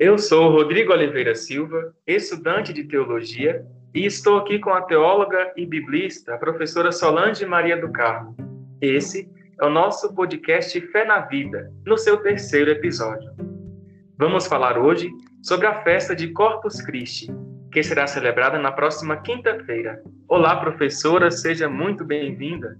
Eu sou Rodrigo Oliveira Silva, estudante de teologia, e estou aqui com a teóloga e biblista, a professora Solange Maria do Carmo. Esse é o nosso podcast Fé na Vida, no seu terceiro episódio. Vamos falar hoje sobre a festa de Corpus Christi, que será celebrada na próxima quinta-feira. Olá, professora, seja muito bem-vinda.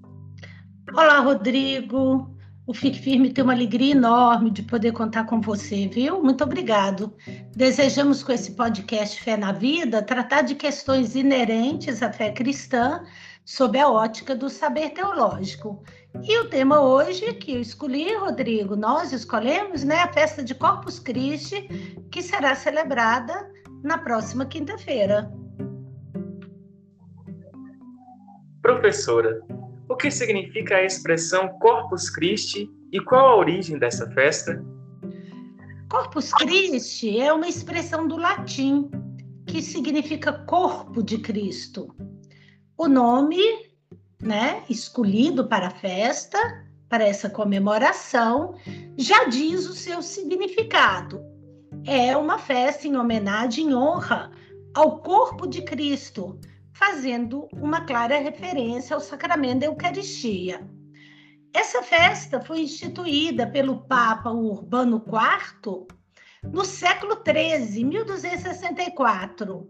Olá, Rodrigo. O Fique Firme tem uma alegria enorme de poder contar com você, viu? Muito obrigado. Desejamos com esse podcast Fé na Vida tratar de questões inerentes à fé cristã sob a ótica do saber teológico. E o tema hoje que eu escolhi, Rodrigo, nós escolhemos, né, a festa de Corpus Christi, que será celebrada na próxima quinta-feira. Professora, o que significa a expressão Corpus Christi e qual a origem dessa festa? Corpus Christi é uma expressão do latim que significa corpo de Cristo. O nome, né, escolhido para a festa, para essa comemoração, já diz o seu significado. É uma festa em homenagem e honra ao corpo de Cristo, fazendo uma clara referência ao sacramento da Eucaristia. Essa festa foi instituída pelo Papa Urbano IV no século XIII, 1264,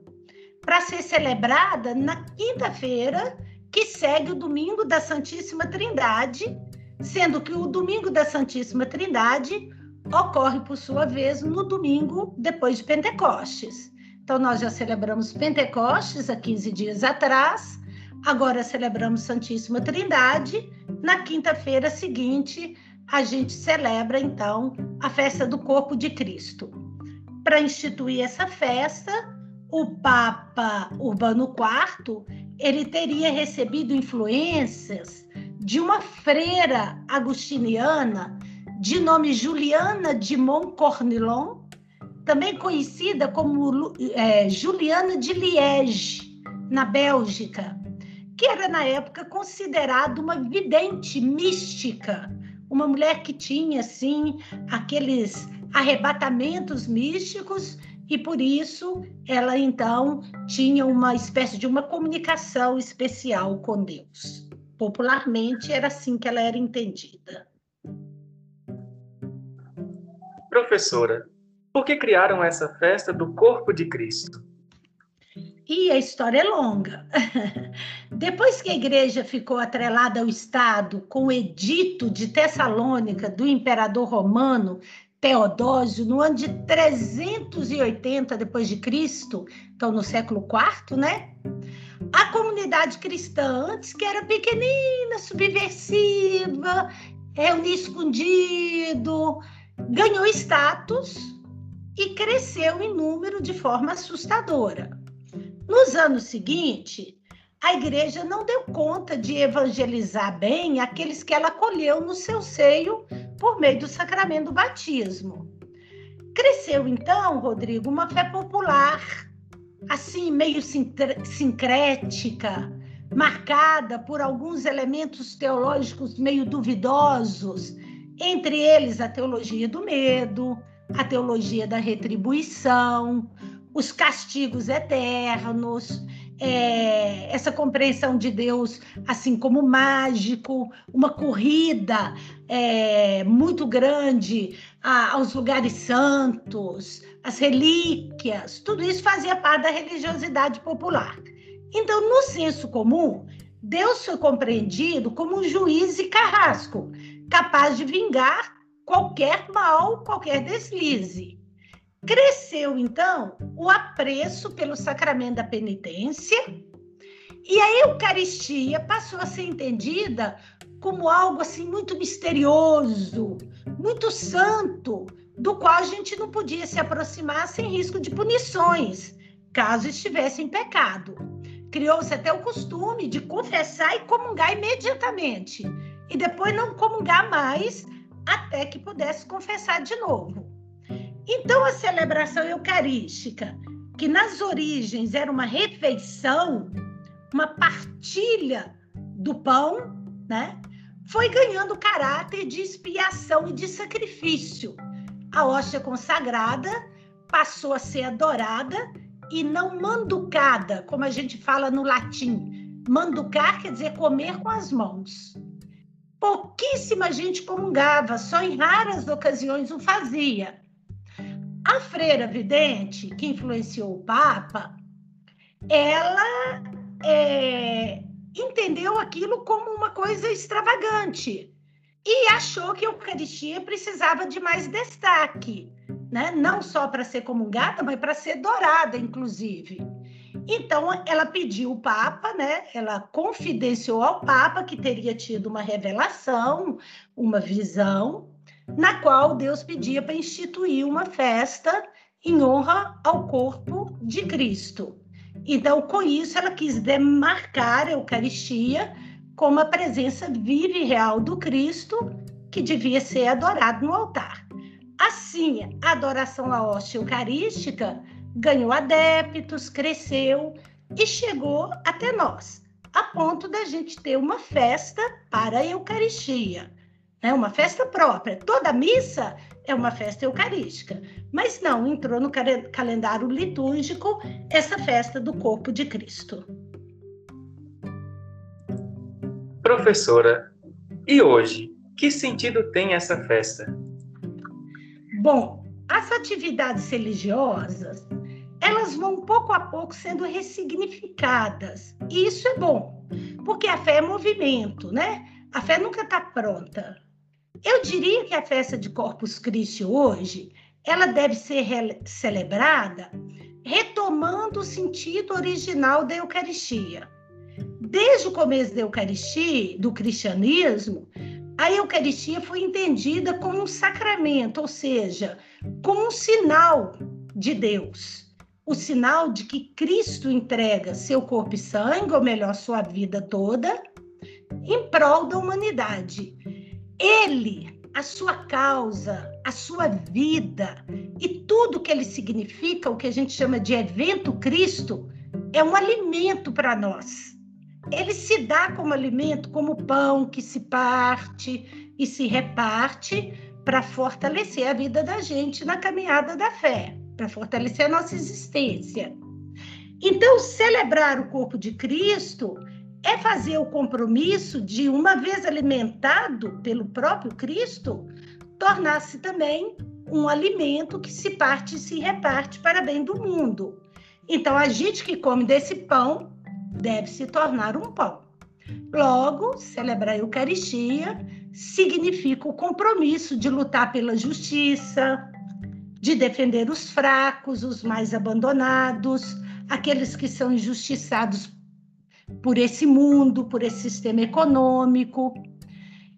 para ser celebrada na quinta-feira que segue o domingo da Santíssima Trindade, sendo que o domingo da Santíssima Trindade ocorre, por sua vez, no domingo depois de Pentecostes. Então, nós já celebramos Pentecostes há 15 dias atrás, agora celebramos Santíssima Trindade. Na quinta-feira seguinte, a gente celebra, então, a festa do Corpo de Cristo. Para instituir essa festa, o Papa Urbano IV ele teria recebido influências de uma freira agustiniana de nome Juliana de Montcornillon, também conhecida como é, Juliana de Liege, na Bélgica, que era na época considerada uma vidente mística, uma mulher que tinha assim aqueles arrebatamentos místicos e por isso ela então tinha uma espécie de uma comunicação especial com Deus. Popularmente era assim que ela era entendida. Professora, por que criaram essa festa do corpo de Cristo? E a história é longa. Depois que a igreja ficou atrelada ao Estado com o edito de Tessalônica do imperador romano Teodósio, no ano de 380 depois de Cristo, então no século IV, né? A comunidade cristã, antes que era pequenina, subversiva, reunia escondido, ganhou status e cresceu em número de forma assustadora. Nos anos seguintes, a igreja não deu conta de evangelizar bem aqueles que ela acolheu no seu seio por meio do sacramento do batismo. Cresceu então, Rodrigo, uma fé popular, assim, meio sincrética, marcada por alguns elementos teológicos meio duvidosos, entre eles a teologia do medo, a teologia da retribuição, os castigos eternos, é, essa compreensão de Deus assim como mágico, uma corrida é, muito grande a, aos lugares santos, as relíquias, tudo isso fazia parte da religiosidade popular. Então, no senso comum, Deus foi compreendido como um juiz e carrasco, capaz de vingar qualquer mal, qualquer deslize. Cresceu, então, o apreço pelo sacramento da penitência e a Eucaristia passou a ser entendida como algo assim muito misterioso, muito santo, do qual a gente não podia se aproximar sem risco de punições, caso estivesse em pecado. Criou-se até o costume de confessar e comungar imediatamente, e depois não comungar mais até que pudesse confessar de novo. Então, a celebração eucarística, que nas origens era uma refeição, uma partilha do pão, né? Foi ganhando caráter de expiação e de sacrifício. A hóstia consagrada passou a ser adorada e não manducada, como a gente fala no latim. Manducar quer dizer comer com as mãos. Pouquíssima gente comungava, só em raras ocasiões o fazia. A freira vidente, que influenciou o Papa, ela é, entendeu aquilo como uma coisa extravagante e achou que a Eucaristia precisava de mais destaque, né? não só para ser comungada, mas para ser dourada, inclusive. Então, ela pediu o Papa, né? ela confidenciou ao Papa que teria tido uma revelação, uma visão, na qual Deus pedia para instituir uma festa em honra ao corpo de Cristo. Então, com isso, ela quis demarcar a Eucaristia como a presença viva e real do Cristo que devia ser adorado no altar. Assim, a adoração à hóstia eucarística ganhou adeptos, cresceu e chegou até nós, a ponto da gente ter uma festa para a Eucaristia, né? uma festa própria. Toda missa é uma festa eucarística, mas não entrou no calendário litúrgico essa festa do corpo de Cristo. Professora, e hoje, que sentido tem essa festa? Bom, as atividades religiosas, elas vão pouco a pouco sendo ressignificadas. E isso é bom, porque a fé é movimento, né? A fé nunca está pronta. Eu diria que a festa de Corpus Christi hoje, ela deve ser celebrada retomando o sentido original da Eucaristia desde o começo da Eucaristia, do cristianismo, a Eucaristia foi entendida como um sacramento, ou seja, como um sinal de Deus. O sinal de que Cristo entrega seu corpo e sangue, ou melhor, sua vida toda, em prol da humanidade. Ele, a sua causa, a sua vida e tudo que ele significa, o que a gente chama de evento Cristo, é um alimento para nós ele se dá como alimento, como pão que se parte e se reparte para fortalecer a vida da gente na caminhada da fé, para fortalecer a nossa existência. Então, celebrar o corpo de Cristo é fazer o compromisso de, uma vez alimentado pelo próprio Cristo, tornar-se também um alimento que se parte e se reparte para bem do mundo. Então, a gente que come desse pão deve se tornar um pão. Logo, celebrar a Eucaristia significa o compromisso de lutar pela justiça, de defender os fracos, os mais abandonados, aqueles que são injustiçados por esse mundo, por esse sistema econômico.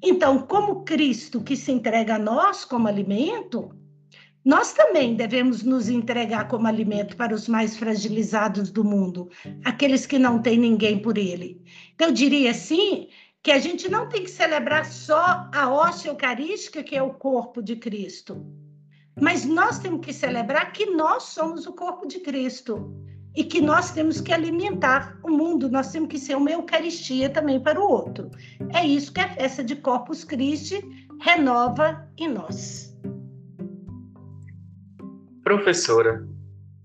Então, como Cristo que se entrega a nós como alimento, nós também devemos nos entregar como alimento para os mais fragilizados do mundo, aqueles que não têm ninguém por ele. Então, eu diria assim que a gente não tem que celebrar só a hóstia eucarística, que é o corpo de Cristo, mas nós temos que celebrar que nós somos o corpo de Cristo e que nós temos que alimentar o mundo, nós temos que ser uma Eucaristia também para o outro. É isso que a festa de Corpus Christi renova em nós. Professora,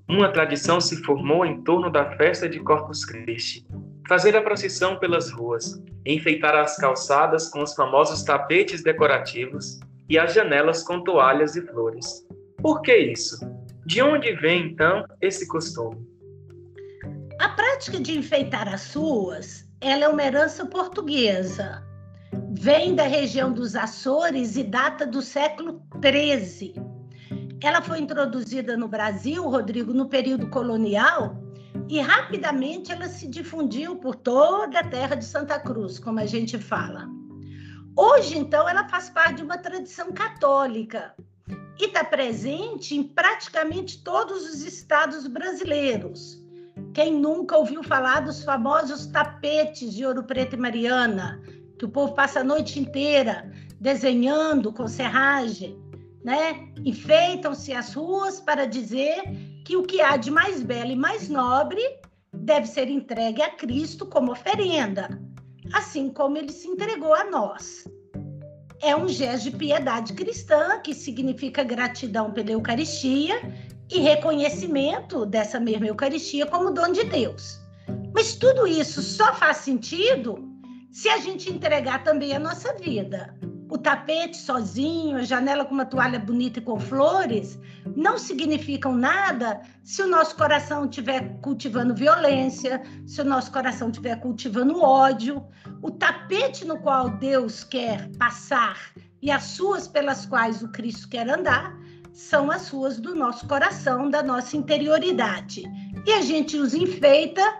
uma tradição se formou em torno da festa de Corpus Christi. Fazer a procissão pelas ruas, enfeitar as calçadas com os famosos tapetes decorativos e as janelas com toalhas e flores. Por que isso? De onde vem, então, esse costume? A prática de enfeitar as ruas ela é uma herança portuguesa. Vem da região dos Açores e data do século XIII ela foi introduzida no Brasil, Rodrigo, no período colonial, e rapidamente ela se difundiu por toda a terra de Santa Cruz, como a gente fala. Hoje, então, ela faz parte de uma tradição católica e está presente em praticamente todos os estados brasileiros. Quem nunca ouviu falar dos famosos tapetes de Ouro Preto e Mariana, que o povo passa a noite inteira desenhando com serragem? né? Enfeitam-se as ruas para dizer que o que há de mais belo e mais nobre deve ser entregue a Cristo como oferenda, assim como ele se entregou a nós. É um gesto de piedade cristã que significa gratidão pela Eucaristia e reconhecimento dessa mesma Eucaristia como dom de Deus. Mas tudo isso só faz sentido se a gente entregar também a nossa vida. O tapete sozinho, a janela com uma toalha bonita e com flores, não significam nada se o nosso coração estiver cultivando violência, se o nosso coração estiver cultivando ódio. O tapete no qual Deus quer passar e as suas pelas quais o Cristo quer andar são as suas do nosso coração, da nossa interioridade. E a gente os enfeita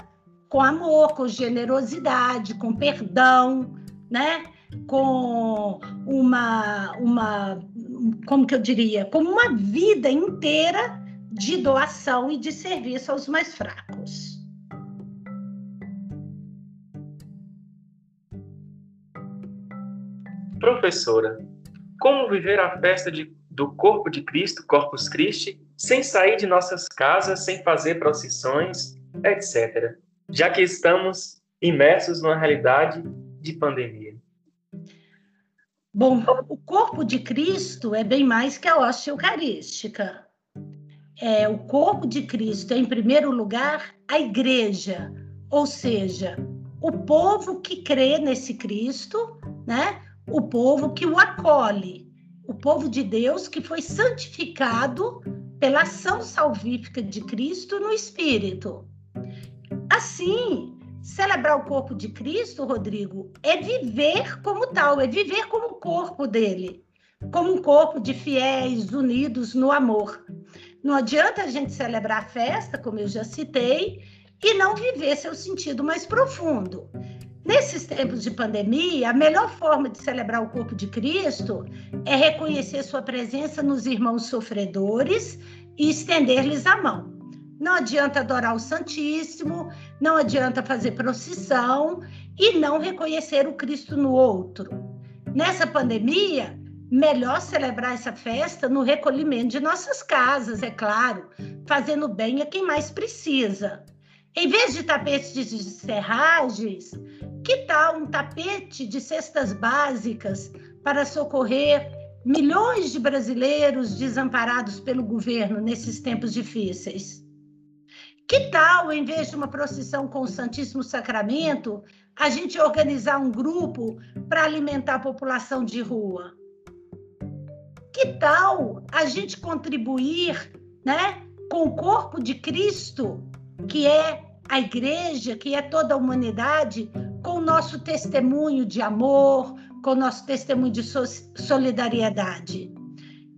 com amor, com generosidade, com perdão, né? Com uma, uma, como que eu diria, como uma vida inteira de doação e de serviço aos mais fracos. Professora, como viver a festa de do corpo de Cristo, Corpus Christi, sem sair de nossas casas, sem fazer procissões, etc., já que estamos imersos numa realidade de pandemia. Bom, o corpo de Cristo é bem mais que a hóstia eucarística. É, o corpo de Cristo é, em primeiro lugar, a igreja, ou seja, o povo que crê nesse Cristo, né? o povo que o acolhe o povo de Deus que foi santificado pela ação salvífica de Cristo no Espírito. Assim, celebrar o corpo de Cristo, Rodrigo, é viver como tal, é viver como o corpo dele, como um corpo de fiéis unidos no amor. Não adianta a gente celebrar a festa, como eu já citei, e não viver seu sentido mais profundo. Nesses tempos de pandemia, a melhor forma de celebrar o corpo de Cristo é reconhecer sua presença nos irmãos sofredores e estender-lhes a mão. Não adianta adorar o Santíssimo, não adianta fazer procissão e não reconhecer o Cristo no outro. Nessa pandemia, melhor celebrar essa festa no recolhimento de nossas casas, é claro, fazendo bem a quem mais precisa. Em vez de tapetes de serragens, que tal um tapete de cestas básicas para socorrer milhões de brasileiros desamparados pelo governo nesses tempos difíceis? Que tal, em vez de uma procissão com o Santíssimo Sacramento, a gente organizar um grupo para alimentar a população de rua? Que tal a gente contribuir né, com o corpo de Cristo, que é a igreja, que é toda a humanidade, com o nosso testemunho de amor, com o nosso testemunho de solidariedade.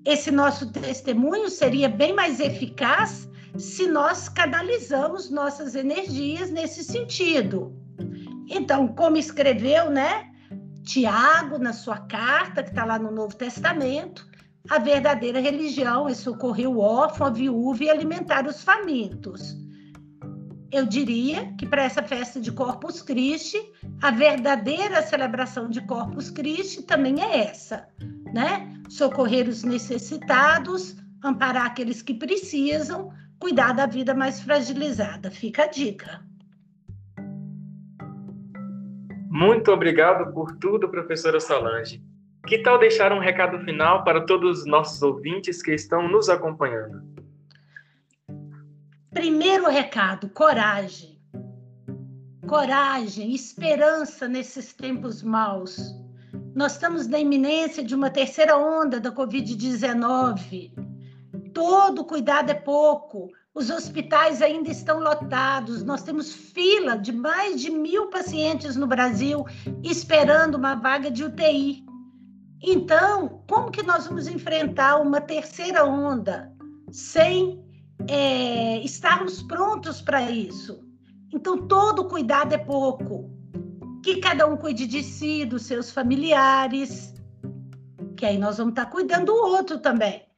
Esse nosso testemunho seria bem mais eficaz se nós canalizamos nossas energias nesse sentido. Então, como escreveu, né, Tiago na sua carta que está lá no Novo Testamento, a verdadeira religião é socorrer o órfão, a viúva e alimentar os famintos eu diria que para essa festa de Corpus Christi, a verdadeira celebração de Corpus Christi também é essa, né? Socorrer os necessitados, amparar aqueles que precisam, cuidar da vida mais fragilizada. Fica a dica. Muito obrigado por tudo, professora Solange. Que tal deixar um recado final para todos os nossos ouvintes que estão nos acompanhando? Primeiro recado: coragem. Coragem, esperança nesses tempos maus. Nós estamos na iminência de uma terceira onda da Covid-19. Todo cuidado é pouco. Os hospitais ainda estão lotados. Nós temos fila de mais de mil pacientes no Brasil esperando uma vaga de UTI. Então, como que nós vamos enfrentar uma terceira onda sem é, estarmos prontos para isso. Então, todo cuidado é pouco. Que cada um cuide de si, dos seus familiares, que aí nós vamos estar cuidando do outro também.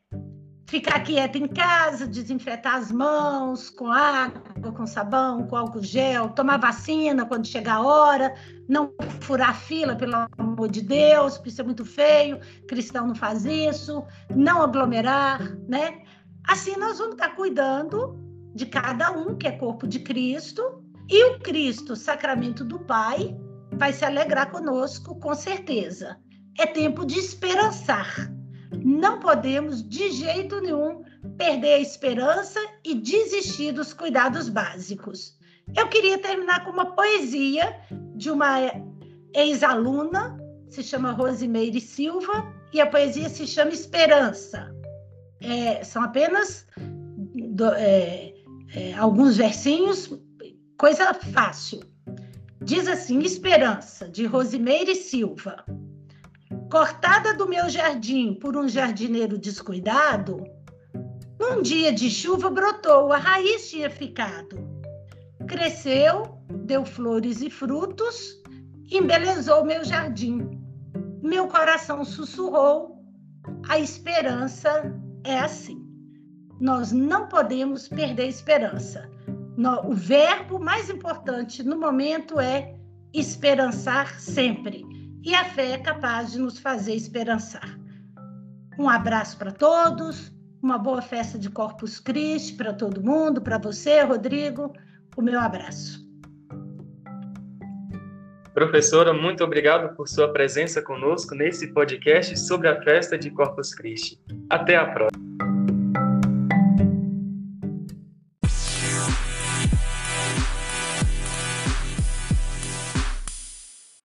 Ficar quieto em casa, desinfetar as mãos com água, com sabão, com álcool gel, tomar vacina quando chegar a hora, não furar fila, pelo amor de Deus, porque isso é muito feio, cristão não faz isso, não aglomerar, né? Assim, nós vamos estar cuidando de cada um, que é corpo de Cristo, e o Cristo, sacramento do Pai, vai se alegrar conosco, com certeza. É tempo de esperançar. Não podemos, de jeito nenhum, perder a esperança e desistir dos cuidados básicos. Eu queria terminar com uma poesia de uma ex-aluna, se chama Rosimeire Silva, e a poesia se chama Esperança. É, são apenas do, é, é, alguns versinhos, coisa fácil. Diz assim: Esperança, de Rosimeire Silva. Cortada do meu jardim por um jardineiro descuidado, num dia de chuva brotou, a raiz tinha ficado cresceu, deu flores e frutos, embelezou meu jardim. Meu coração sussurrou: a esperança é assim. Nós não podemos perder a esperança. O verbo mais importante no momento é esperançar sempre. E a fé é capaz de nos fazer esperançar. Um abraço para todos, uma boa festa de Corpus Christi para todo mundo, para você, Rodrigo o meu abraço. Professora, muito obrigado por sua presença conosco nesse podcast sobre a festa de Corpus Christi. Até a próxima.